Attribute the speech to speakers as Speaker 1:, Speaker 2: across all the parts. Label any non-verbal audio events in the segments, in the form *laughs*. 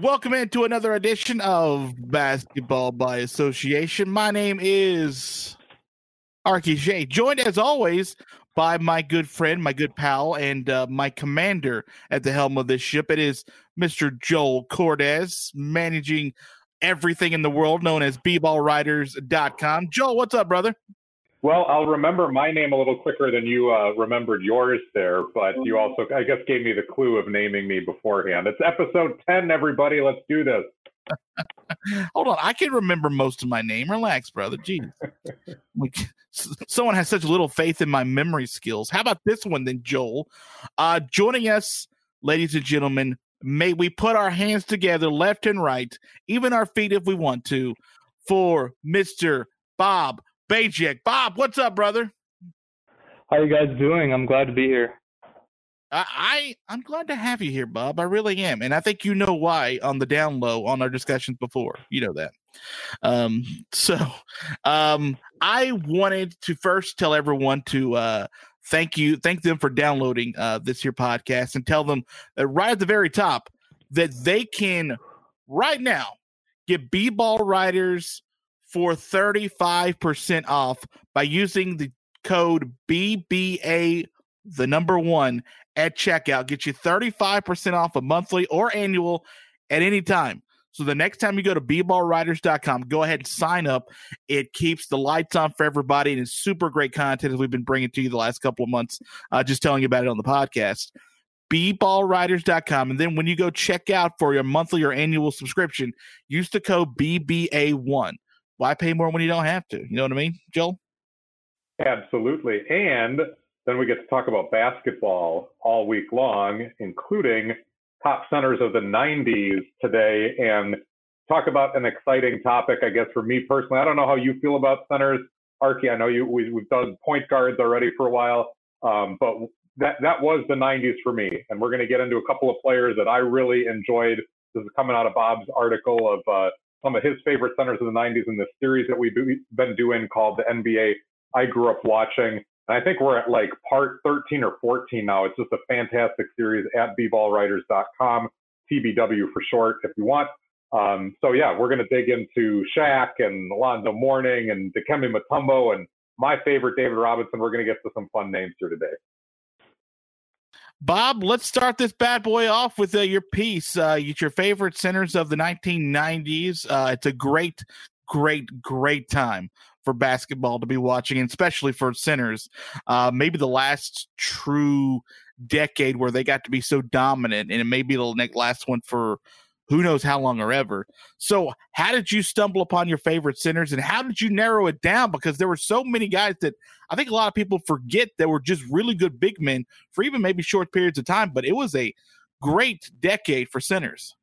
Speaker 1: Welcome into another edition of Basketball by Association. My name is Arky J, joined as always by my good friend, my good pal, and uh, my commander at the helm of this ship. It is Mr. Joel Cordes, managing everything in the world known as bballwriters.com. Joel, what's up, brother?
Speaker 2: Well, I'll remember my name a little quicker than you uh, remembered yours there, but you also, I guess, gave me the clue of naming me beforehand. It's episode 10, everybody. Let's do this. *laughs*
Speaker 1: Hold on. I can remember most of my name. Relax, brother. Jeez. *laughs* like, someone has such little faith in my memory skills. How about this one, then, Joel? Uh, joining us, ladies and gentlemen, may we put our hands together, left and right, even our feet if we want to, for Mr. Bob Bajek. Bob, what's up, brother?
Speaker 3: How you guys doing? I'm glad to be here.
Speaker 1: I, I am glad to have you here, Bob. I really am, and I think you know why on the down low on our discussions before. You know that. Um, *laughs* so, um, I wanted to first tell everyone to uh thank you, thank them for downloading uh this here podcast, and tell them that right at the very top that they can right now get B ball writers for 35% off by using the code BBA the number one at checkout. Get you 35% off a monthly or annual at any time. So the next time you go to bballwriters.com, go ahead and sign up. It keeps the lights on for everybody and it's super great content we've been bringing to you the last couple of months, uh, just telling you about it on the podcast. bballwriters.com. And then when you go check out for your monthly or annual subscription, use the code BBA1. Why pay more when you don't have to? You know what I mean, Joel?
Speaker 2: Absolutely. And then we get to talk about basketball all week long, including top centers of the 90s today, and talk about an exciting topic, I guess, for me personally. I don't know how you feel about centers. Arky, I know you we, have done point guards already for a while, um, but that that was the 90s for me. And we're going to get into a couple of players that I really enjoyed. This is coming out of Bob's article of uh, some of his favorite centers of the 90s in this series that we've been doing called the NBA I grew up watching. And I think we're at like part 13 or 14 now. It's just a fantastic series at bballwriters.com, TBW for short, if you want. Um, so yeah, we're going to dig into Shaq and Alonzo Mourning and Dikembe Mutombo and my favorite David Robinson. We're going to get to some fun names here today.
Speaker 1: Bob, let's start this bad boy off with uh, your piece. Uh, it's your favorite centers of the 1990s. Uh, it's a great, great, great time for basketball to be watching, and especially for centers. Uh, maybe the last true decade where they got to be so dominant, and it may be the last one for who knows how long or ever. So, how did you stumble upon your favorite centers, and how did you narrow it down? Because there were so many guys that I think a lot of people forget that were just really good big men for even maybe short periods of time. But it was a great decade for centers.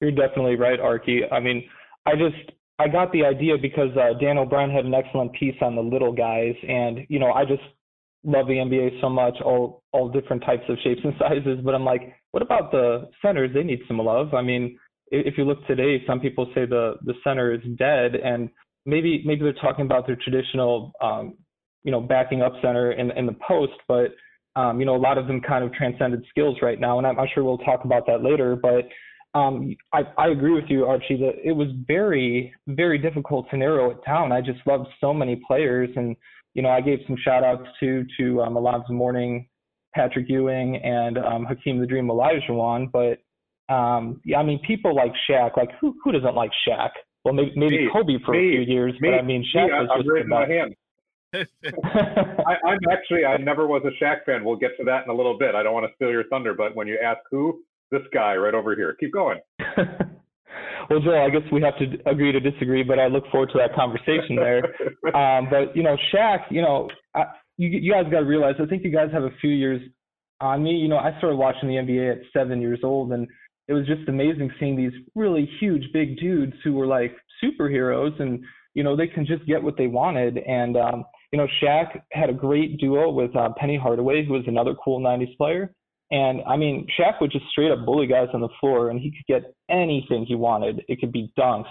Speaker 3: You're definitely right, Arky. I mean, I just I got the idea because uh, Dan O'Brien had an excellent piece on the little guys, and you know I just love the NBA so much, all all different types of shapes and *laughs* sizes. But I'm like, what about the centers? They need some love. I mean, if you look today, some people say the the center is dead, and maybe maybe they're talking about their traditional, um, you know, backing up center in in the post, but um, you know, a lot of them kind of transcended skills right now, and I'm, I'm sure we'll talk about that later. But um, I, I agree with you, Archie, that it was very, very difficult to narrow it down. I just loved so many players, and you know, I gave some shout outs to to um, Alonzo Mourning, Patrick Ewing, and um, Hakeem the Dream Olajuwon. But um, yeah, I mean, people like Shaq. Like, who who doesn't like Shaq? Well, maybe, maybe
Speaker 2: me,
Speaker 3: Kobe for
Speaker 2: me,
Speaker 3: a few years,
Speaker 2: me,
Speaker 3: but I mean, Shaq was
Speaker 2: I'm
Speaker 3: just
Speaker 2: raising my
Speaker 3: about,
Speaker 2: hand. *laughs* I, I'm actually, I never was a Shaq fan. We'll get to that in a little bit. I don't want to steal your thunder, but when you ask who, this guy right over here. Keep going. *laughs*
Speaker 3: well, Joel, I guess we have to agree to disagree, but I look forward to that conversation there. *laughs* um, but you know, Shaq, you know, I, you, you guys got to realize. I think you guys have a few years on me. You know, I started watching the NBA at seven years old, and it was just amazing seeing these really huge, big dudes who were like superheroes, and you know, they can just get what they wanted. And um, you know, Shaq had a great duo with uh, Penny Hardaway, who was another cool '90s player. And I mean, Shaq would just straight up bully guys on the floor, and he could get anything he wanted. It could be dunks,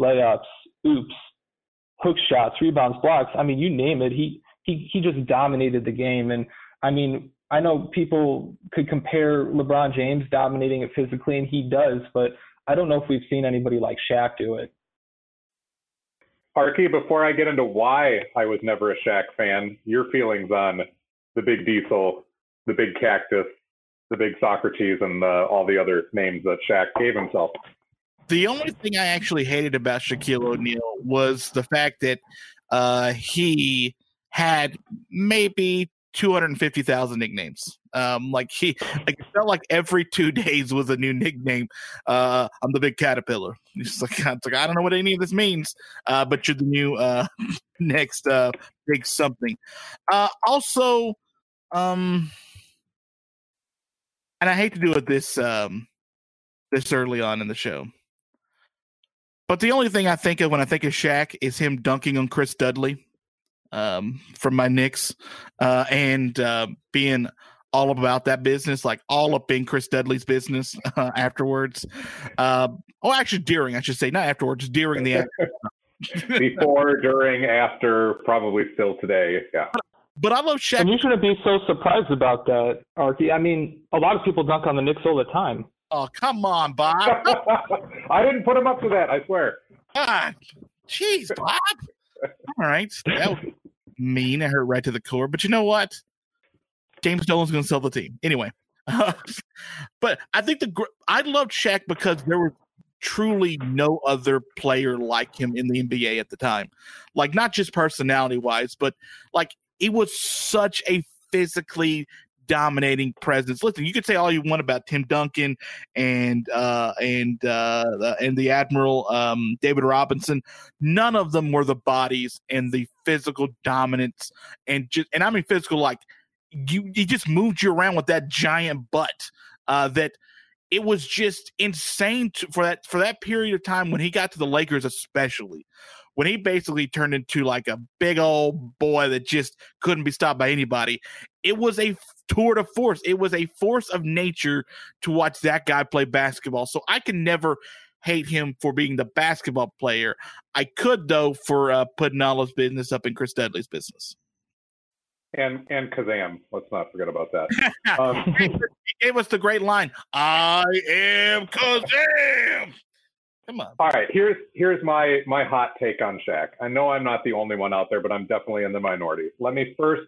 Speaker 3: layups, oops, hook shots, rebounds, blocks. I mean, you name it. He he he just dominated the game. And I mean, I know people could compare LeBron James dominating it physically, and he does, but I don't know if we've seen anybody like Shaq do it.
Speaker 2: Arky, before I get into why I was never a Shaq fan, your feelings on the Big Diesel, the Big Cactus, the Big Socrates, and the, all the other names that Shaq gave himself.
Speaker 1: The only thing I actually hated about Shaquille O'Neal was the fact that uh, he had maybe 250,000 nicknames. Um, like he, like it felt like every two *laughs* days was a new nickname. Uh, I'm the big caterpillar. It's like, *laughs* it's like I don't know what any of this means, uh, but you're the new uh, *laughs* next uh, big something. Uh, also, um, and I hate to do it this um, this early on in the show, but the only thing I think of when I think of Shaq is him dunking on Chris Dudley um, from my Knicks uh, and uh, being all about that business, like all up in Chris Dudley's business uh, afterwards. Uh, oh, actually, during, I should say, not afterwards, during the. *laughs* *laughs*
Speaker 2: Before, during, after, probably still today. Yeah.
Speaker 1: But I love Shaq.
Speaker 3: And you shouldn't be so surprised about that, Arky. I mean, a lot of people dunk on the Knicks all the time.
Speaker 1: Oh, come on, Bob. *laughs*
Speaker 2: I didn't put him up to that, I swear.
Speaker 1: God. Jeez, Bob. All right. That was mean. I hurt right to the core. But you know what? James Dolan's going to sell the team. Anyway. *laughs* but I think the I loved Shaq because there was truly no other player like him in the NBA at the time. Like not just personality wise, but like he was such a physically dominating presence. Listen, you could say all you want about Tim Duncan and uh, and uh, and the Admiral um, David Robinson. None of them were the bodies and the physical dominance and just and I mean physical like you he just moved you around with that giant butt uh, that it was just insane to, for that for that period of time when he got to the Lakers especially when he basically turned into like a big old boy that just couldn't be stopped by anybody. It was a tour de force. It was a force of nature to watch that guy play basketball. So i can never hate him for being the basketball player i could though for uh, putting all his business up in chris dudley's business
Speaker 2: and and Kazaam. Let's not forget about that. *laughs* Um,
Speaker 1: he gave us the great line, "I am Kazaam." Come on.
Speaker 2: All right, here's here's my my hot take on Shaq. I know I'm not the only one out there, but I'm definitely in the minority. Let me first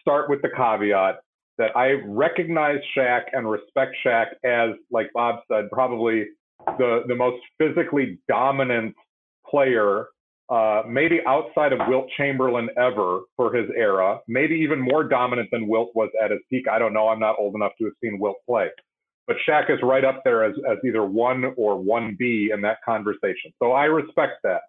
Speaker 2: start with the caveat that I recognize Shaq and respect Shaq as, like Bob said, probably the the most physically dominant player uh, maybe outside of Wilt Chamberlain ever for his era, maybe even more dominant than Wilt was at his peak. I don't know. I'm not old enough to have seen Wilt play. But Shaq is right up there as, as either one or 1B in that conversation. So I respect that.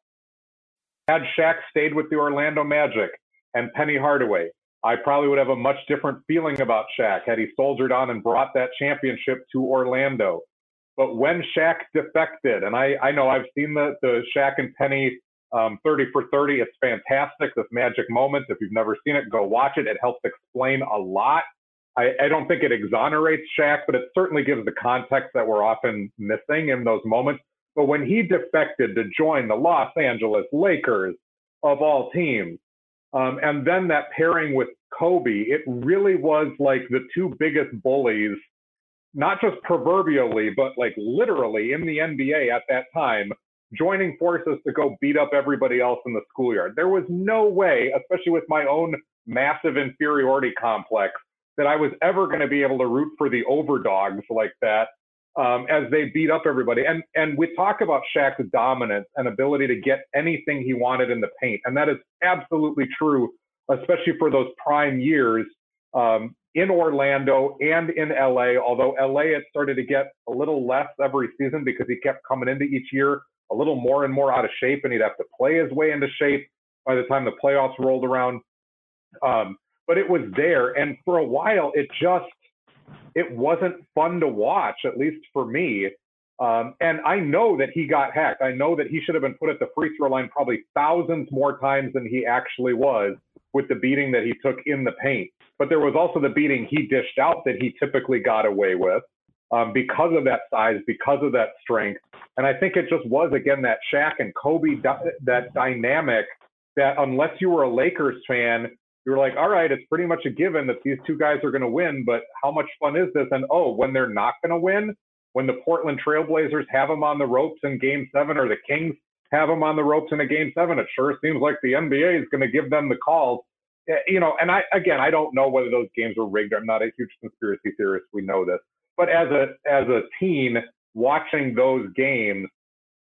Speaker 2: Had Shaq stayed with the Orlando Magic and Penny Hardaway, I probably would have a much different feeling about Shaq had he soldiered on and brought that championship to Orlando. But when Shaq defected, and I, I know I've seen the, the Shaq and Penny um, 30 for 30. It's fantastic, this magic moment. If you've never seen it, go watch it. It helps explain a lot I, I don't think it exonerates Shaq, but it certainly gives the context that we're often missing in those moments. But when he defected to join the Los Angeles Lakers of all teams, um, and then that pairing with Kobe, it really was like the two biggest bullies, not just proverbially, but like literally in the NBA at that time, joining forces to go beat up everybody else in the schoolyard. There was no way, especially with my own massive inferiority complex, that I was ever going to be able to root for the overdogs like that um, as they beat up everybody. And and we talk about Shaq's dominance and ability to get anything he wanted in the paint, and that is absolutely true, especially for those prime years um, in Orlando and in LA. Although LA had started to get a little less every season because he kept coming into each year a little more and more out of shape, and he'd have to play his way into shape by the time the playoffs rolled around. Um, but it was there, and for a while, it just it wasn't fun to watch, at least for me. Um, and I know that he got hacked. I know that he should have been put at the free throw line probably thousands more times than he actually was with the beating that he took in the paint. But there was also the beating he dished out that he typically got away with um, because of that size, because of that strength. And I think it just was, again, that Shaq and Kobe, that dynamic that unless you were a Lakers fan, you were like, all right, it's pretty much a given that these two guys are going to win, but how much fun is this? And oh, when they're not going to win, when the Portland Trailblazers have them on the ropes in game seven or the Kings have them on the ropes in a game seven, it sure seems like the NBA is going to give them the calls. You know, and I, again, I don't know whether those games were rigged. I'm not a huge conspiracy theorist. We know this. But as a, as a teen watching those games,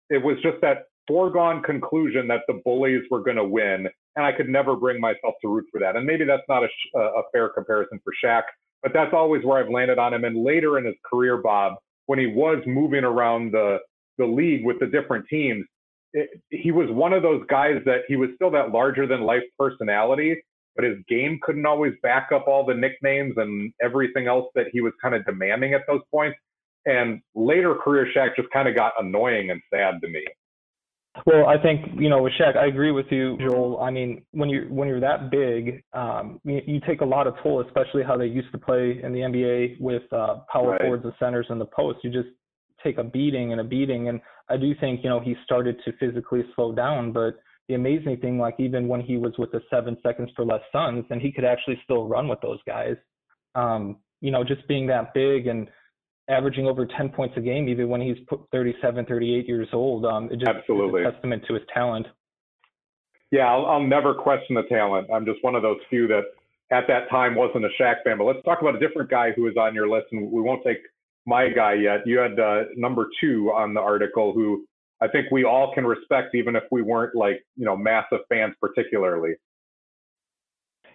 Speaker 2: it was just that foregone conclusion that the bullies were going to win, and I could never bring myself to root for that. And maybe that's not a, a fair comparison for Shaq, but that's always where I've landed on him. And later in his career, Bob, when he was moving around the the league with the different teams, it, he was one of those guys that he was still that larger than life personality, but his game couldn't always back up all the nicknames and everything else that he was kind of demanding at those points. And later career Shaq just kind of got annoying and sad to me.
Speaker 3: Well, I think you know with Shaq, I agree with you, Joel. I mean, when you're when you're that big, um, you, you take a lot of toll, especially how they used to play in the NBA with uh, power right. forwards and centers in the post. You just take a beating and a beating, and I do think you know he started to physically slow down. But the amazing thing, like even when he was with the seven seconds for less Suns, and he could actually still run with those guys. Um, you know, just being that big and averaging over 10 points a game, even when he's 37, 38 years old. Um, it just
Speaker 2: Absolutely.
Speaker 3: a testament to his talent.
Speaker 2: Yeah, I'll, I'll never question the talent. I'm just one of those few that at that time wasn't a Shaq fan. But let's talk about a different guy who is on your list, and we won't take my guy yet. You had uh, number two on the article, who I think we all can respect, even if we weren't like you know massive fans particularly.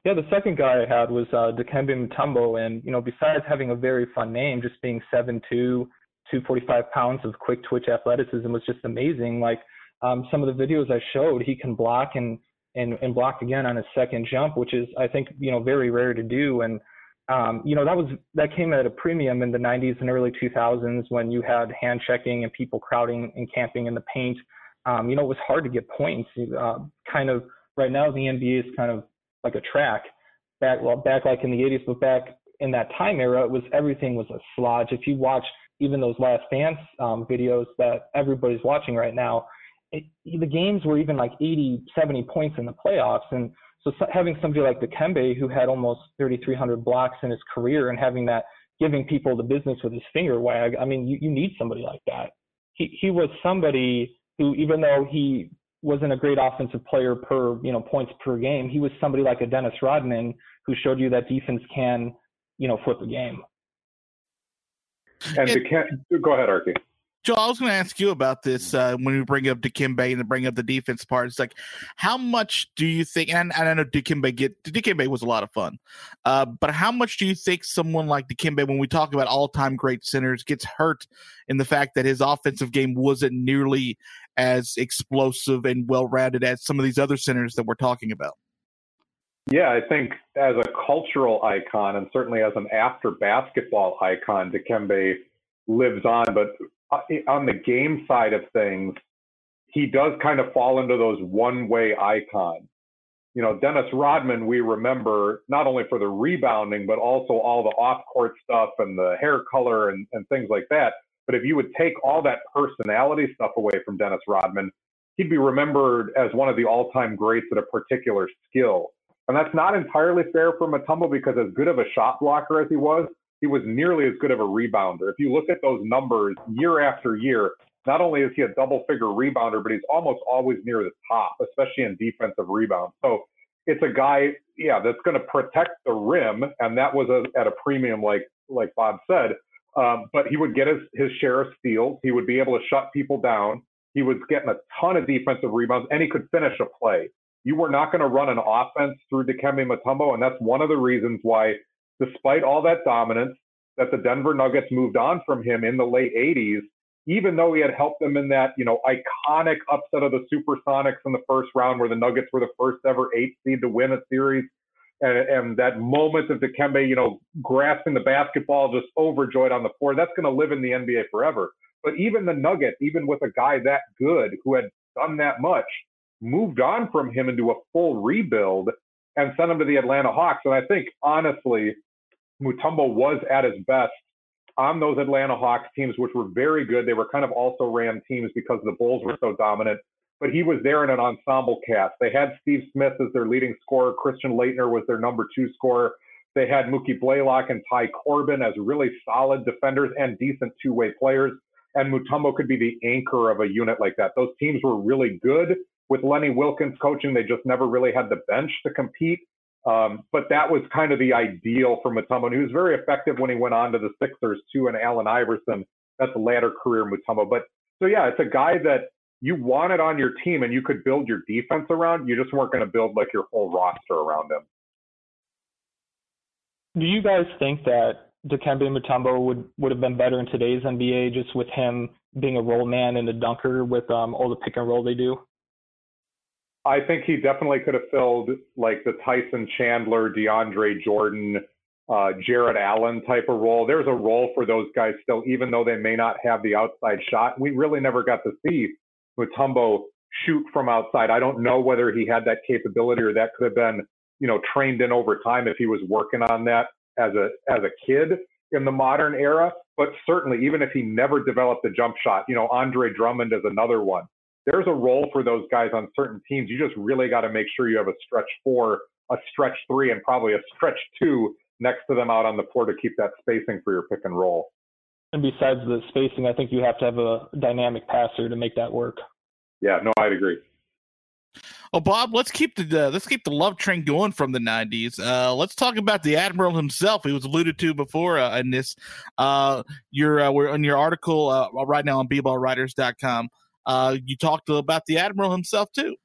Speaker 3: Yeah, the second guy I had was uh, Dikembe Mutombo, and you know, besides having a very fun name, just being 7'2", 245 pounds of quick twitch athleticism was just amazing. Like um, some of the videos I showed, he can block and and and block again on his second jump, which is I think you know very rare to do. And um, you know that was that came at a premium in the 90s and early 2000s when you had hand checking and people crowding and camping in the paint. Um, you know it was hard to get points. Uh, kind of right now the NBA is kind of like a track back well back like in the 80s, but back in that time era, it was everything was a slodge. If you watch even those last dance um, videos that everybody's watching right now, it, the games were even like 80, 70 points in the playoffs. And so having somebody like Dikembe who had almost 3,300 blocks in his career and having that giving people the business with his finger wag, I mean, you, you need somebody like that. He he was somebody who, even though he wasn't a great offensive player per you know points per game. He was somebody like a Dennis Rodman who showed you that defense can you know flip a game.
Speaker 2: And the, go ahead, Arky.
Speaker 1: Joe, I was going to ask you about this uh, when we bring up Dikembe and bring up the defense part. It's like, how much do you think? And, and I know Dikembe get Dikembe was a lot of fun, uh, but how much do you think someone like Dikembe, when we talk about all time great centers, gets hurt in the fact that his offensive game wasn't nearly as explosive and well rounded as some of these other centers that we're talking about?
Speaker 2: Yeah, I think as a cultural icon and certainly as an after basketball icon, Dikembe lives on. But Uh, on the game side of things, he does kind of fall into those one way icons. you know, Dennis Rodman, we remember not only for the rebounding, but also all the off court stuff and the hair color and, and things like that. But if you would take all that personality stuff away from Dennis Rodman, he'd be remembered as one of the all time greats at a particular skill. And that's not entirely fair for Mutombo because, as good of a shot blocker as he was, he was nearly as good of a rebounder. If you look at those numbers year after year, not only is he a double figure rebounder, but he's almost always near the top, especially in defensive rebounds. So it's a guy, yeah, that's going to protect the rim, and that was a, at a premium, like like Bob said. Um, but he would get his, his share of steals. He would be able to shut people down. He was getting a ton of defensive rebounds, and he could finish a play. You were not going to run an offense through Dikembe Mutombo, and that's one of the reasons why, despite all that dominance, that the Denver Nuggets moved on from him in the late 80s even though he had helped them in that, you know, iconic upset of the Supersonics in the first round where the Nuggets were the first ever eight seed to win a series. And, and that moment of Dikembe, you know, grasping the basketball, just overjoyed on the floor, that's going to live in the NBA forever. But even the Nuggets, even with a guy that good who had done that much, moved on from him into a full rebuild and sent him to the Atlanta Hawks. And I think, honestly, Mutombo was at his best on those Atlanta Hawks teams, which were very good. They were kind of also ran teams because the Bulls were so dominant. But he was there in an ensemble cast. They had Steve Smith as their leading scorer. Christian Laettner was their number two scorer. They had Mookie Blaylock and Ty Corbin as really solid defenders and decent two-way players. And Mutombo could be the anchor of a unit like that. Those teams were really good. With Lenny Wilkens coaching, they just never really had the bench to compete. Um, but that was kind of the ideal for Mutombo. And he was very effective when he went on to the Sixers too, and Allen Iverson. That's a latter career Mutombo. But so yeah, it's a guy that you wanted on your team and you could build your defense around. You just weren't going to build like your whole roster around him.
Speaker 3: Do you guys think that Dikembe Mutombo would would have been better in today's NBA just with him being a roll man and a dunker with um, all the pick and roll they do?
Speaker 2: I think he definitely could have filled like the Tyson Chandler, DeAndre Jordan, uh, Jarrett Allen type of role. There's a role for those guys still, even though they may not have the outside shot. We really never got to see Mutombo shoot from outside. I don't know whether he had that capability or that could have been, you know, trained in over time if he was working on that as a as a kid in the modern era. But certainly, even if he never developed a jump shot, you know, Andre Drummond is another one there's a role for those guys on certain teams. You just really got to make sure you have a stretch four, a stretch three, and probably a stretch two next to them out on the floor to keep that spacing for your pick and roll.
Speaker 3: And besides the spacing, I think you have to have a dynamic passer to make that work.
Speaker 2: Yeah, no, I'd agree.
Speaker 1: Oh, Bob, let's keep the uh, let's keep the love train going from the '90s. Uh, let's talk about the admiral himself. He was alluded to before uh, in this. Uh, your uh, we're in your article uh, right now on bballwriters.com uh, you talked about the admiral himself too.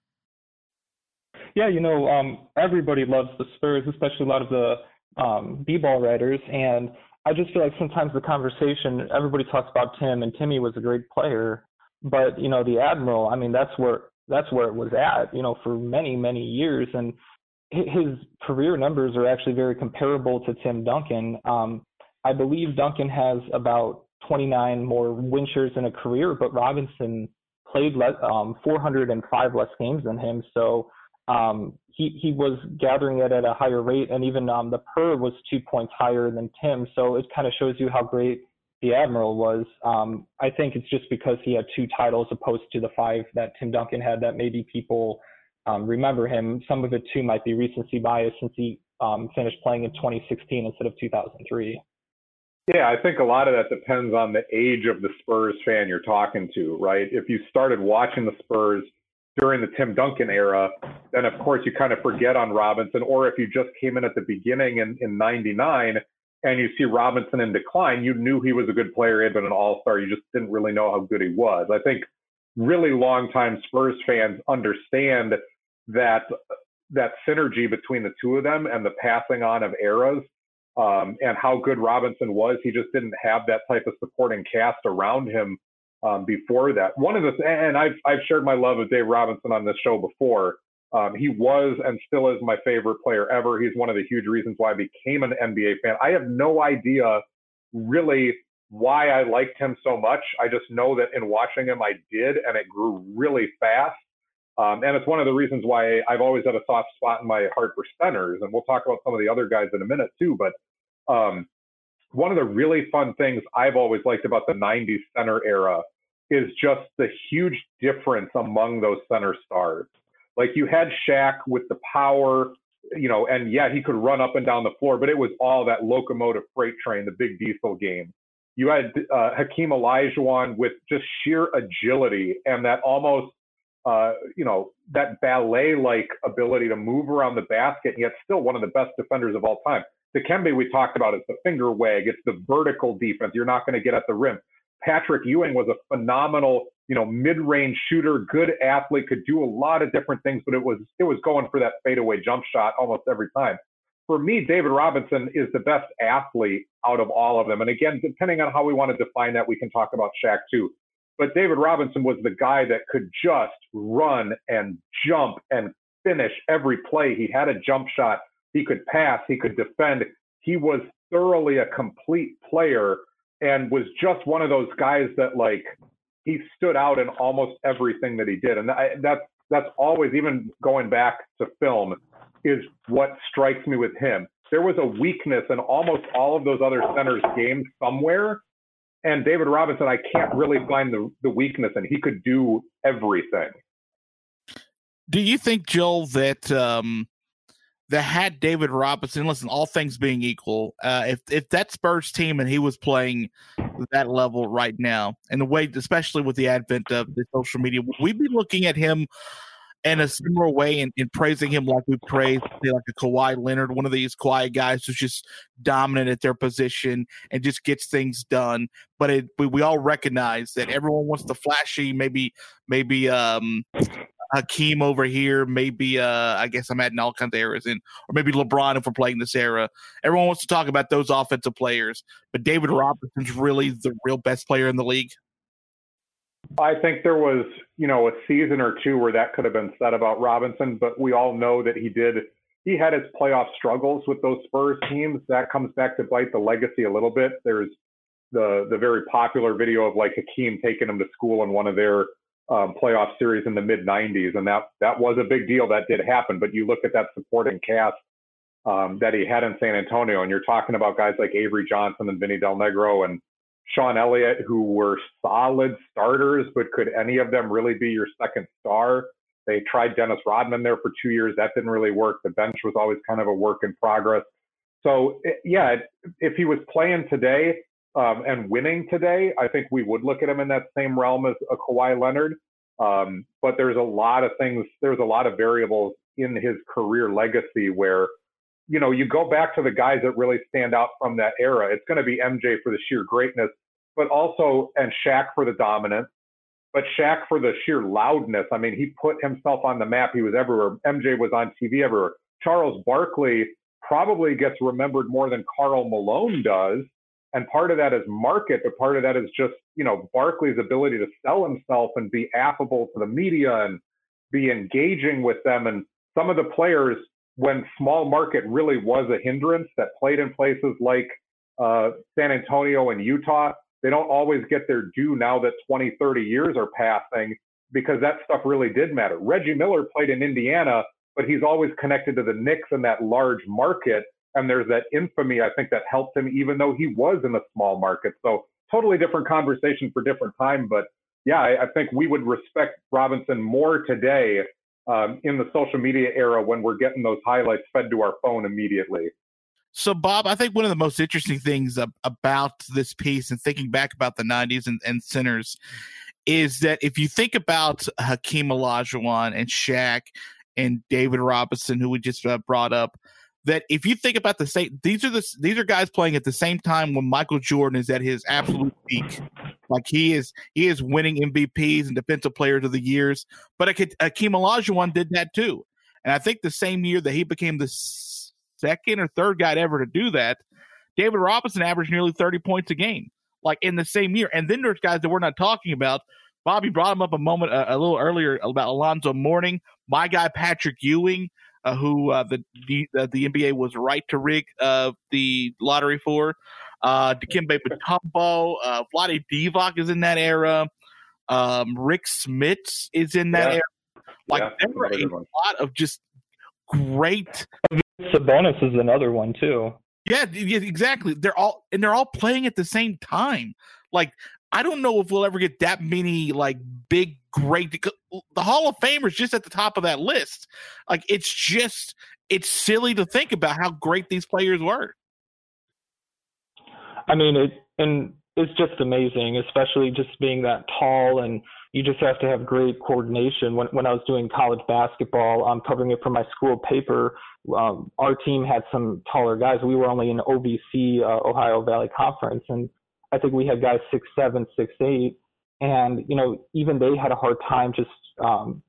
Speaker 3: Yeah, you know, um, everybody loves the Spurs, especially a lot of the um, b-ball writers, and I just feel like sometimes the conversation, everybody talks about Tim, and Timmy was a great player, but you know, the admiral, I mean, that's where that's where it was at, you know, for many many years, and his career numbers are actually very comparable to Tim Duncan. Um, I believe Duncan has about 29 more win shares in a career, but Robinson played less, um, 405 less games than him. So um, he he was gathering it at a higher rate, and even um, the per was two points higher than Tim. So it kind of shows you how great the Admiral was. Um, I think it's just because he had two titles opposed to the five that Tim Duncan had that maybe people um, remember him. Some of it too might be recency bias since he um, finished playing in 2016 instead of 2003.
Speaker 2: Yeah, I think a lot of that depends on the age of the Spurs fan you're talking to, right? If you started watching the Spurs during the Tim Duncan era, then of course you kind of forget on Robinson. Or if you just came in at the beginning in, in 99 and you see Robinson in decline, you knew he was a good player, he had been an all star. You just didn't really know how good he was. I think really longtime Spurs fans understand that that synergy between the two of them and the passing on of eras um, and how good Robinson was. He just didn't have that type of supporting cast around him um, before that. One of the and I've I've shared my love of Dave Robinson on this show before. Um, he was and still is my favorite player ever. He's one of the huge reasons why I became an NBA fan. I have no idea really why I liked him so much. I just know that in watching him, I did, and it grew really fast. Um, and it's one of the reasons why I've always had a soft spot in my heart for centers. And we'll talk about some of the other guys in a minute too. But um, one of the really fun things I've always liked about the 90s center era is just the huge difference among those center stars. Like you had Shaq with the power, you know, and yeah, he could run up and down the floor, but it was all that locomotive freight train, the big diesel game. You had uh, Hakeem Olajuwon with just sheer agility and that almost uh, you know, that ballet like ability to move around the basket, and yet still one of the best defenders of all time. Dikembe, we talked about, it's the finger wag, it's the vertical defense. You're not going to get at the rim. Patrick Ewing was a phenomenal, you know, mid-range shooter, good athlete, could do a lot of different things, but it was it was going for that fadeaway jump shot almost every time. For me, David Robinson is the best athlete out of all of them. And again, depending on how we want to define that, we can talk about Shaq too. But David Robinson was the guy that could just run and jump and finish every play. He had a jump shot. He could pass. He could defend. He was thoroughly a complete player and was just one of those guys that like he stood out in almost everything that he did. And I, that's that's always even going back to film is what strikes me with him. There was a weakness in almost all of those other centers' games somewhere and David Robinson, I can't really find the, the weakness, and he could do everything.
Speaker 1: Do you think, Joel, that um, the had David Robinson, listen, all things being equal, uh, if if that Spurs team and he was playing that level right now, and the way, especially with the advent of the social media, would be looking at him in a similar way and, praising him like we praise say, like a Kawhi Leonard, one of these quiet guys who's just dominant at their position and just gets things done. But it, we, we all recognize that everyone wants the flashy, maybe maybe um, Hakeem over here, maybe uh, I guess I'm adding all kinds of eras in, or maybe LeBron if we're playing this era. Everyone wants to talk about those offensive players, but David Robinson's really the real best player in the league.
Speaker 2: I think there was, you know, a season or two where that could have been said about Robinson, but we all know that he did. He had his playoff struggles with those Spurs teams. That comes back to bite the legacy a little bit. There's the the very popular video of like Hakeem taking him to school in one of their um, playoff series in the mid 90s, and that that was a big deal. That did happen. But you look at that supporting cast um, that he had in San Antonio, and you're talking about guys like Avery Johnson and Vinny Del Negro and Sean Elliott, who were solid starters, but could any of them really be your second star? They tried Dennis Rodman there for two years. That didn't really work. The bench was always kind of a work in progress. So, yeah, if he was playing today um, and winning today, I think we would look at him in that same realm as a Kawhi Leonard. Um, but there's a lot of things, there's a lot of variables in his career legacy where you know, you go back to the guys that really stand out from that era. It's going to be MJ for the sheer greatness, but also and Shaq for the dominance, but Shaq for the sheer loudness. I mean, he put himself on the map. He was everywhere. MJ was on TV everywhere. Charles Barkley probably gets remembered more than Karl Malone does. And part of that is market, but part of that is just, you know, Barkley's ability to sell himself and be affable to the media and be engaging with them. And some of the players when small market really was a hindrance that played in places like uh, San Antonio and Utah, they don't always get their due now that 20, 30 years are passing because that stuff really did matter. Reggie Miller played in Indiana, but he's always connected to the Knicks in that large market. And there's that infamy, I think, that helped him, even though he was in a small market. So, totally different conversation for different time. But yeah, I, I think we would respect Robinson more today um, in the social media era when we're getting those highlights fed to our phone immediately.
Speaker 1: So, Bob, I think one of the most interesting things about this piece and thinking back about the 90s and, and centers is that if you think about Hakeem Olajuwon and Shaq and David Robinson, who we just uh, brought up, that if you think about the same, these are the these are guys playing at the same time when Michael Jordan is at his absolute peak. Like he is he is winning MVPs and Defensive Players of the Years. But Hakeem Olajuwon did that too, and I think the same year that he became the second or third guy ever to do that, David Robinson averaged nearly thirty points a game, like in the same year. And then there's guys that we're not talking about. Bobby brought him up a moment a, a little earlier about Alonzo Mourning, my guy Patrick Ewing uh, who uh, the, the the NBA was right to rig uh, the lottery for. Uh, Dikembe Mutombo, uh, Vlade Divac is in that era. Um, Rik Smits is in that
Speaker 2: yeah.
Speaker 1: era. Like
Speaker 2: Yeah,
Speaker 1: there were a
Speaker 2: one.
Speaker 1: lot of just great.
Speaker 3: Sabonis is another one too.
Speaker 1: Yeah, yeah, exactly. They're all and they're all playing at the same time. Like I don't know if we'll ever get that many like big great the Hall of Famers just at the top of that list. Like it's just it's silly to think about how great these players were.
Speaker 3: I mean, it and it's just amazing, especially just being that tall and you just have to have great coordination. When when I was doing college basketball, I'm um, covering it for my school paper, um, our team had some taller guys. We were only in OVC, uh, Ohio Valley Conference, and I think we had guys six seven, six eight, and you know even they had a hard time just um,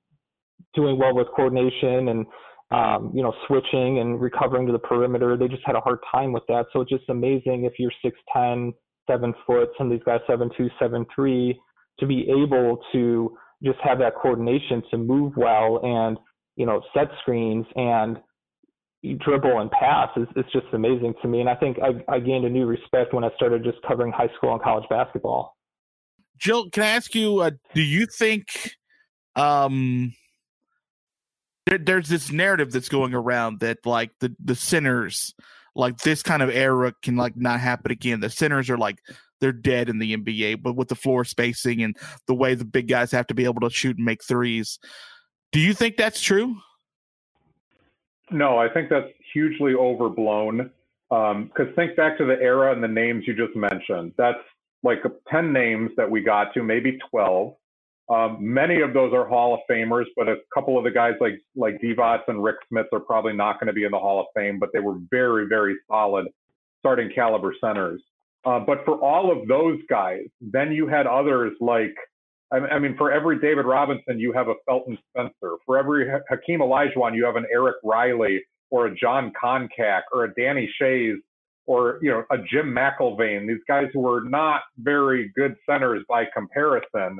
Speaker 3: doing well with coordination and um, you know switching and recovering to the perimeter. They just had a hard time with that. So it's just amazing if you're six ten, seven foot, some of these guys seven two, seven three, to be able to just have that coordination to move well and you know set screens and dribble and pass is, is just amazing to me. And I think I, I gained a new respect when I started just covering high school and college basketball.
Speaker 1: Jill, can I ask you? Uh, do you think um, there, there's this narrative that's going around that like the the centers, like this kind of era, can like not happen again? The centers are like they're dead in the NBA, but with the floor spacing and the way the big guys have to be able to shoot and make threes. Do you think that's true?
Speaker 2: No, I think that's hugely overblown. Because think back to the era and the names you just mentioned. That's like 10 names that we got to, maybe 12. Um, many of those are Hall of Famers, but a couple of the guys like like Divac and Rik Smits are probably not going to be in the Hall of Fame, but they were very, very solid starting caliber centers. Uh, but for all of those guys, then you had others like, I I mean, for every David Robinson, you have a Felton Spencer. For every Ha- Hakeem Olajuwon, you have an Eric Riley or a Jon Koncak or a Danny Schayes or you know a Jim McIlvaine. These guys who were not very good centers by comparison.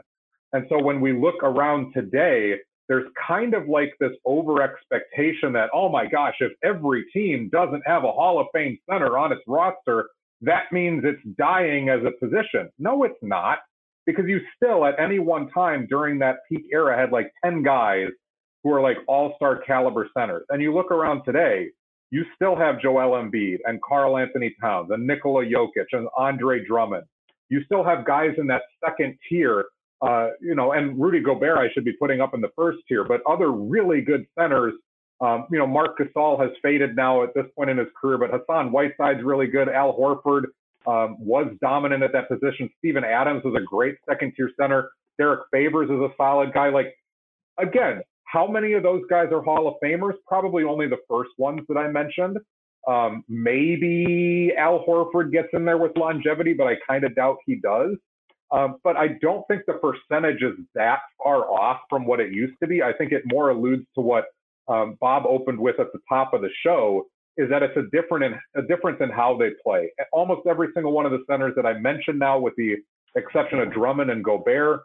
Speaker 2: And so when we look around today, there's kind of like this over expectation that, oh my gosh, if every team doesn't have a Hall of Fame center on its roster, that means it's dying as a position. No, it's not, because you still at any one time during that peak era had like 10 guys who are like all star caliber centers. And you look around today, you still have Joel Embiid and Karl-Anthony Towns and Nikola Jokic and Andre Drummond. You still have guys in that second tier uh, you know, and Rudy Gobert, I should be putting up in the first tier, but other really good centers. Um, you know, Marc Gasol has faded now at this point in his career, but Hassan Whiteside's really good. Al Horford um, was dominant at that position. Steven Adams is a great second tier center. Derrick Favors is a solid guy. Like, again, how many of those guys are Hall of Famers? Probably only the first ones that I mentioned. Um, maybe Al Horford gets in there with longevity, but I kind of doubt he does. Um, but I don't think the percentage is that far off from what it used to be. I think it more alludes to what um, Bob opened with at the top of the show, is that it's a different in, a difference in how they play. Almost every single one of the centers that I mentioned now, with the exception of Drummond and Gobert,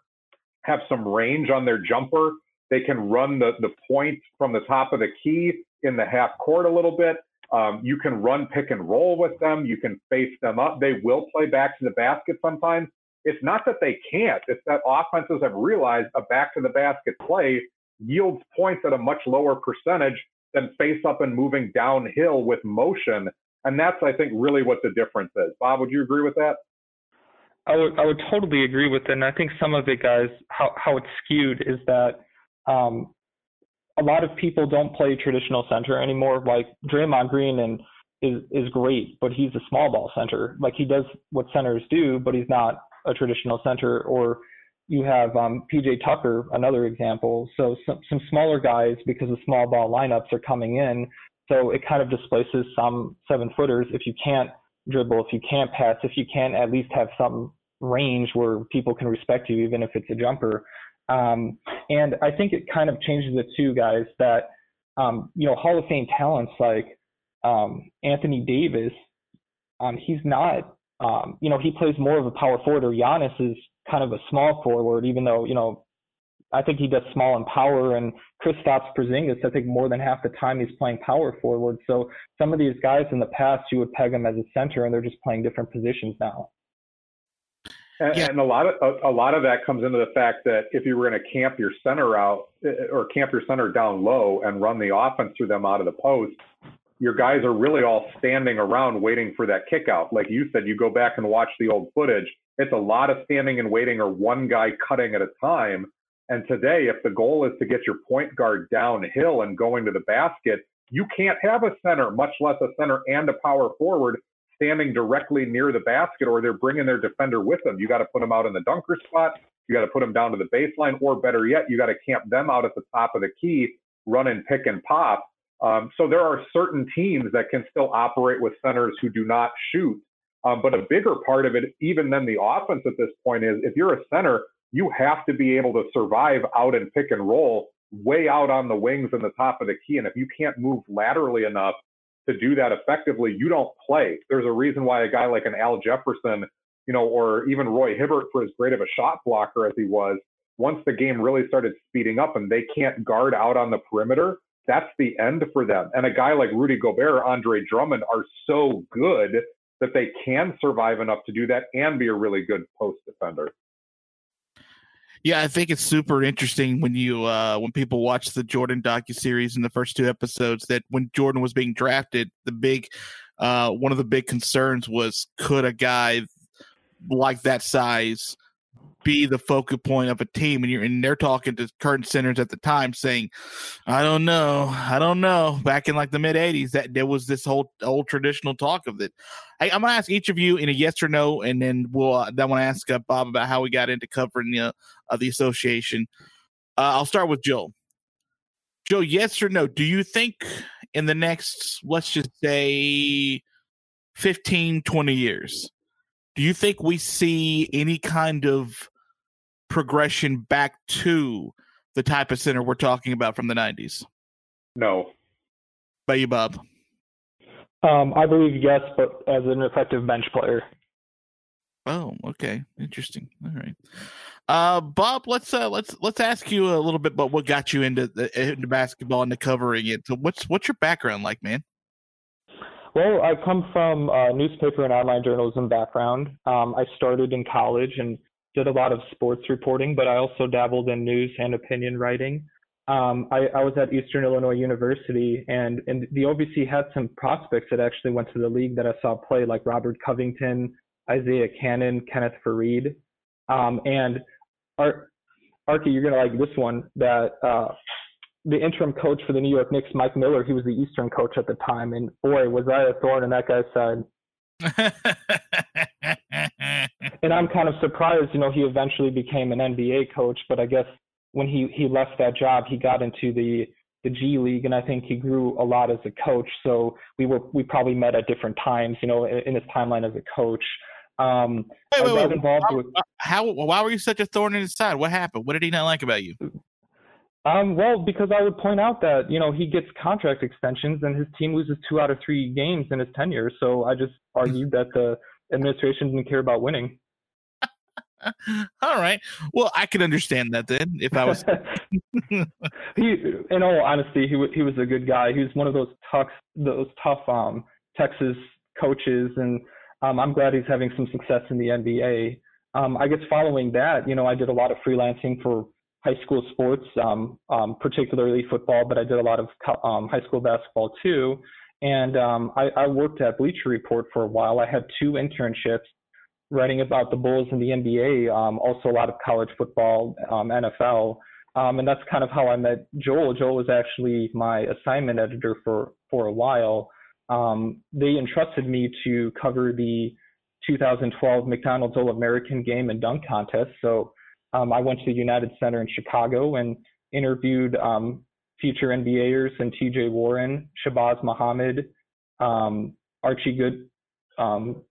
Speaker 2: have some range on their jumper. They can run the the point from the top of the key in the half court a little bit. Um, you can run pick and roll with them. You can face them up. They will play back to the basket sometimes. It's not that they can't. It's that offenses have realized a back to the basket play yields points at a much lower percentage than face up and moving downhill with motion. And that's, I think, really what the difference is. Bob, would you agree with that?
Speaker 3: I would I would totally agree with it. And I think some of it, guys, how how it's skewed is that um, a lot of people don't play traditional center anymore. Like Draymond Green and is is great, but he's a small ball center. Like he does what centers do, but he's not a traditional center. Or you have um, PJ Tucker, another example. So some some smaller guys because the small ball lineups are coming in. So it kind of displaces some seven footers if you can't dribble, if you can't pass, if you can't at least have some range where people can respect you, even if it's a jumper. Um, and I think it kind of changes it too, guys, that, um, you know, Hall of Fame talents like um, Anthony Davis, um, he's not, um, you know, he plays more of a power forward, or Giannis is kind of a small forward, even though, you know, I think he does small and power, and Kristaps Porzingis, I think more than half the time he's playing power forward. So some of these guys in the past, you would peg them as a center, and they're just playing different positions now.
Speaker 2: And,
Speaker 1: Yeah.
Speaker 2: and a lot of a, a lot of that comes into the fact that if you were going to camp your center out uh, or camp your center down low and run the offense through them out of the post, your guys are really all standing around waiting for that kick out. Like you said, you go back and watch the old footage. It's a lot of standing and waiting or one guy cutting at a time. And today, if the goal is to get your point guard downhill and going to the basket, you can't have a center, much less a center and a power forward standing directly near the basket or they're bringing their defender with them. You got to put them out in the dunker spot. You got to put them down to the baseline, or better yet, you got to camp them out at the top of the key, run and pick and pop. Um, so there are certain teams that can still operate with centers who do not shoot. Um, but a bigger part of it, even than the offense at this point, is if you're a center, you have to be able to survive out and pick and roll way out on the wings and the top of the key. And if you can't move laterally enough to do that effectively, you don't play. There's a reason why a guy like an Al Jefferson, you know, or even Roy Hibbert, for as great of a shot blocker as he was, once the game really started speeding up and they can't guard out on the perimeter, that's the end for them. And a guy like Rudy Gobert Andre Drummond are so good that they can survive enough to do that and be a really good post defender.
Speaker 1: Yeah, I think it's super interesting when you uh when people watch the Jordan docu series in the first two episodes that when Jordan was being drafted, the big uh one of the big concerns was could a guy like that size be the focal point of a team and you're and they're talking to current centers at the time saying i don't know i don't know. Back in like the mid 80s that there was this whole old traditional talk of it. Hey, i'm gonna ask each of you in a yes or no and then we'll uh, then want to ask uh, bob about how we got into covering the, uh, the association. Uh, i'll start with joel. Joe yes or no? Do you think in the next let's just say 15 20 years do you think we see any kind of progression back to the type of center we're talking about from the 90s?
Speaker 2: No.
Speaker 1: By you, Bob.
Speaker 3: Um, I believe yes, but as an effective bench player.
Speaker 1: Oh, okay, interesting. All right, uh, Bob. Let's uh, let's let's ask you a little bit about what got you into the, into basketball and to covering it. So, what's what's your background like, man?
Speaker 3: Well, I come from a newspaper and online journalism background. Um, I started in college and did a lot of sports reporting, but I also dabbled in news and opinion writing. Um, I, I was at Eastern Illinois University, and, and the OVC had some prospects that actually went to the league that I saw play, like Robert Covington, Isaiah Canaan, Kenneth Faried. Um, and Ar- Arky, you're gonna like this one. That uh, the interim coach for the New York Knicks, Mike Miller, he was the Eastern coach at the time, and boy, was I a thorn in that guy's side. *laughs* and I'm kind of surprised, you know, he eventually became an NBA coach, but I guess when he he left that job, he got into the the G League, and I think he grew a lot as a coach. So we were we probably met at different times, you know, in, in his timeline as a coach. Um,
Speaker 1: Wait, wait, wait.
Speaker 3: involved
Speaker 1: How,
Speaker 3: with
Speaker 1: how why were you such a thorn in his side? What happened? What did he not like about you?
Speaker 3: Um, well, because I would point out that you know he gets contract extensions and his team loses two out of three games in his tenure. So I just *laughs* argued that the administration didn't care about winning. *laughs*
Speaker 1: All right. Well, I could understand that then if I was. *laughs*
Speaker 3: he, in all honesty, he he was a good guy. He was one of those tough those tough um, Texas coaches, and um, I'm glad he's having some success in the NBA. Um, I guess following that, you know, I did a lot of freelancing for high school sports, um, um, particularly football, but I did a lot of um, high school basketball too. And um, I, I worked at Bleacher Report for a while. I had two internships writing about the Bulls and the NBA, um, also a lot of college football, um, NFL. Um, and that's kind of how I met Joel. Joel was actually my assignment editor for, for a while. Um, they entrusted me to cover the 2012 McDonald's All American Game and Dunk Contest. So um, I went to the United Center in Chicago and interviewed um, future NBAers and TJ Warren, Shabazz Muhammad, um, Archie Good, um,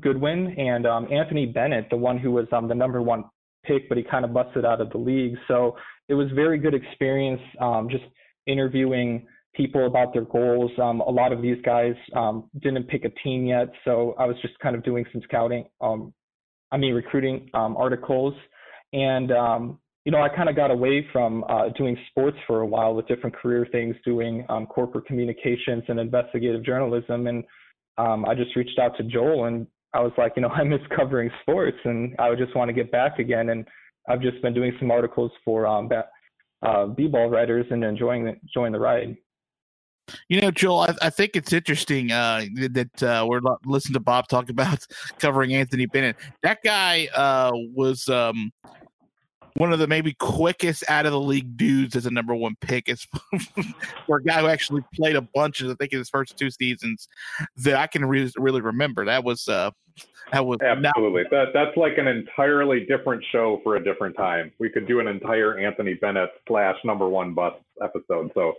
Speaker 3: Goodwin, and um, Anthony Bennett, the one who was um, the number one pick, but he kind of busted out of the league. So it was very good experience um, just interviewing people about their goals. Um, a lot of these guys um, didn't pick a team yet, so I was just kind of doing some scouting, um, I mean recruiting articles, and you know I kind of got away from uh, doing sports for a while with different career things, doing um, corporate communications and investigative journalism, and um, I just reached out to Joel and I was like, you know, *laughs* I miss covering sports, and I would just want to get back again. And I've just been doing some articles for um, uh, b-ball writers and enjoying the, enjoying the ride.
Speaker 1: You know, Joel, I, I think it's interesting uh, that uh, we're listening to Bob talk about *laughs* covering Anthony Bennett. That guy uh, was um, one of the maybe quickest out of the league dudes as a number one pick. It's *laughs* for a guy who actually played a bunch of, I think, in his first two seasons that I can re- really remember. That was uh, that was
Speaker 2: absolutely that that's like an entirely different show for a different time. We could do an entire Anthony Bennett slash number one bus episode. So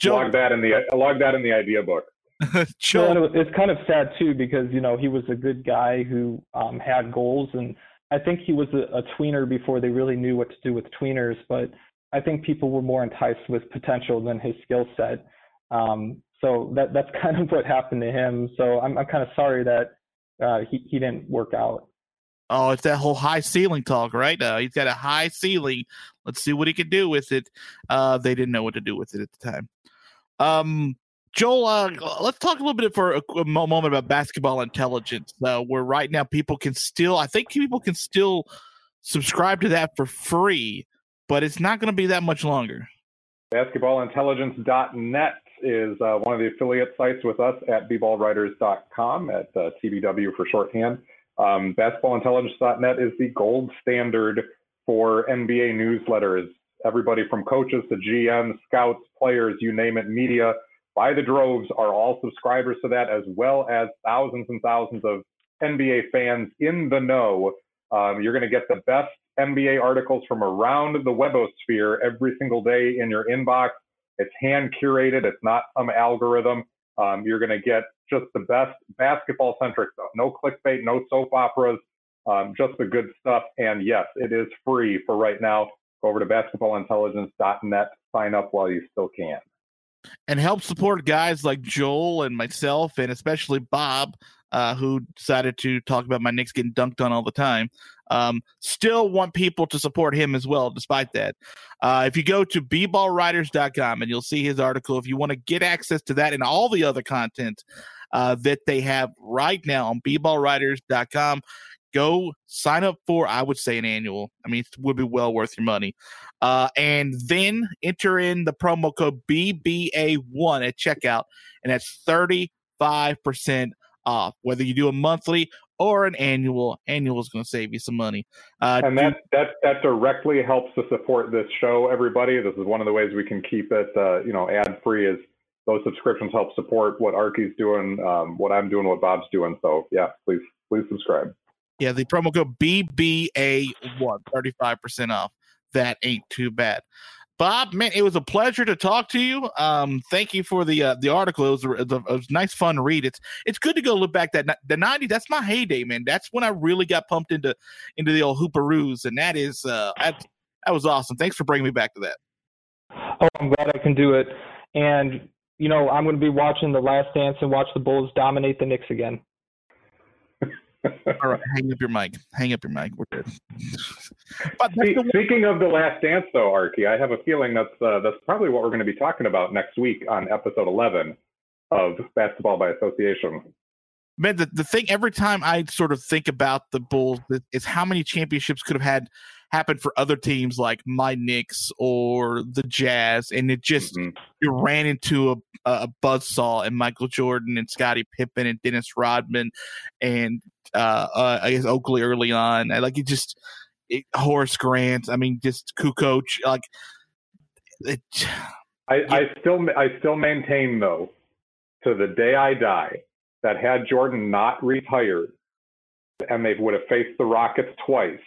Speaker 2: Joe, log that in the log that in the idea book. *laughs*
Speaker 3: Joe, it's kind of sad too because you know he was a good guy who um, had goals and I think he was a, a tweener before they really knew what to do with tweeners, but I think people were more enticed with potential than his skill set. Um, so that that's *laughs* kind of what happened to him. So I'm I'm kind of sorry that uh, he he didn't work out.
Speaker 1: Oh, it's that whole high ceiling talk, right? Uh, he's got a high ceiling. Let's see what he can do with it. Uh, they didn't know what to do with it at the time. Um, Joel, uh, let's talk a little bit for a, a moment about basketball intelligence. Uh, where right now people can still, I think people can still subscribe to that for free, but it's not going to be that much longer.
Speaker 2: Basketballintelligence.net is uh, one of the affiliate sites with us at bballwriters.com at uh, TBW for shorthand. Um, basketballintelligence.net is the gold standard for NBA newsletters. Everybody from coaches to GMs, scouts, players, you name it, media by the droves are all subscribers to that, as well as thousands and thousands of NBA fans in the know. Um, you're going to get the best NBA articles from around the webosphere every single day in your inbox. It's hand curated. It's not some algorithm. Um, you're going to get just the best basketball centric stuff. No clickbait, no soap operas, um, just the good stuff. And yes, it is free for right now. Go over to basketballintelligence.net, sign up while you still can
Speaker 1: and help support guys like Joel and myself, and especially Bob, uh, who decided to talk about my Knicks getting dunked on all the time. Um, still want people to support him as well, despite that. Uh, if you go to bballwriters.com and you'll see his article, if you want to get access to that and all the other content uh, that they have right now on bballwriters.com, go sign up for i would say an annual. I mean it would be well worth your money. Uh, and then enter in the promo code BBA1 at checkout and that's 35% off whether you do a monthly or an annual. Annual is going to save you some money.
Speaker 2: Uh, and that, that that directly helps to support this show everybody. This is one of the ways we can keep it uh, you know ad free is those subscriptions help support what arky's doing um, what i'm doing what bob's doing. So yeah please please subscribe
Speaker 1: yeah, the promo code BBA1, 35% off. That ain't too bad. Bob, man, it was a pleasure to talk to you. Um, thank you for the uh, the article. It was, a, it was a nice, fun read. It's it's good to go look back that the '90s. That's my heyday, man. That's when I really got pumped into into the old hooperoos, and that is uh, that, that was awesome. Thanks for bringing me back to that.
Speaker 3: Oh, I'm glad I can do it. And you know, I'm going to be watching The Last Dance and watch the Bulls dominate the Knicks again.
Speaker 1: All right, *laughs* hang up your mic. Hang up your mic. We're good. *laughs*
Speaker 2: but Speaking of the Last Dance, though, Arky, I have a feeling that's uh, that's probably what we're going to be talking about next week on episode eleven of Basketball by Association.
Speaker 1: Man, the, the thing every time I sort of think about the Bulls is how many championships could have had happened for other teams like my Knicks or the Jazz, and it just mm-hmm. you ran into a, a buzzsaw and Michael Jordan and Scottie Pippen and Dennis Rodman and uh, uh, I guess Oakley early on. Like it just it, Horace Grant. I mean, just Kukoc. Like
Speaker 2: it. I, *sighs* I still I still maintain though, to the day I die, that had Jordan not retired, and they would have faced the Rockets twice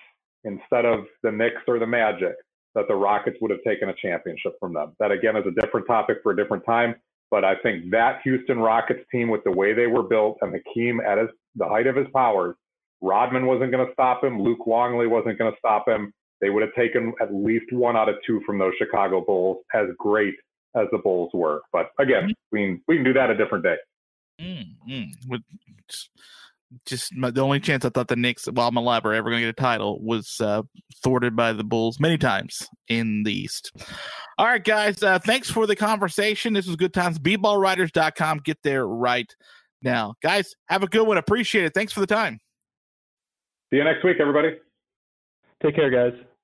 Speaker 2: instead of the Knicks or the Magic, that the Rockets would have taken a championship from them. That again is a different topic for a different time. But I think that Houston Rockets team, with the way they were built and Hakeem at his, the height of his powers, Rodman wasn't going to stop him. Luke Longley wasn't going to stop him. They would have taken at least one out of two from those Chicago Bulls, as great as the Bulls were. But again, mm-hmm. we can, we can do that a different day.
Speaker 1: Mm-hmm. Just, just my, the only chance I thought the Knicks, while I'm alive, are ever going to get a title was uh, thwarted by the Bulls many times in the East. All right, guys. Uh, thanks for the conversation. This was good times. bballwriters.com. Get there right now. Guys, have a good one. Appreciate it. Thanks for the time.
Speaker 2: See you next week, everybody.
Speaker 3: Take care, guys.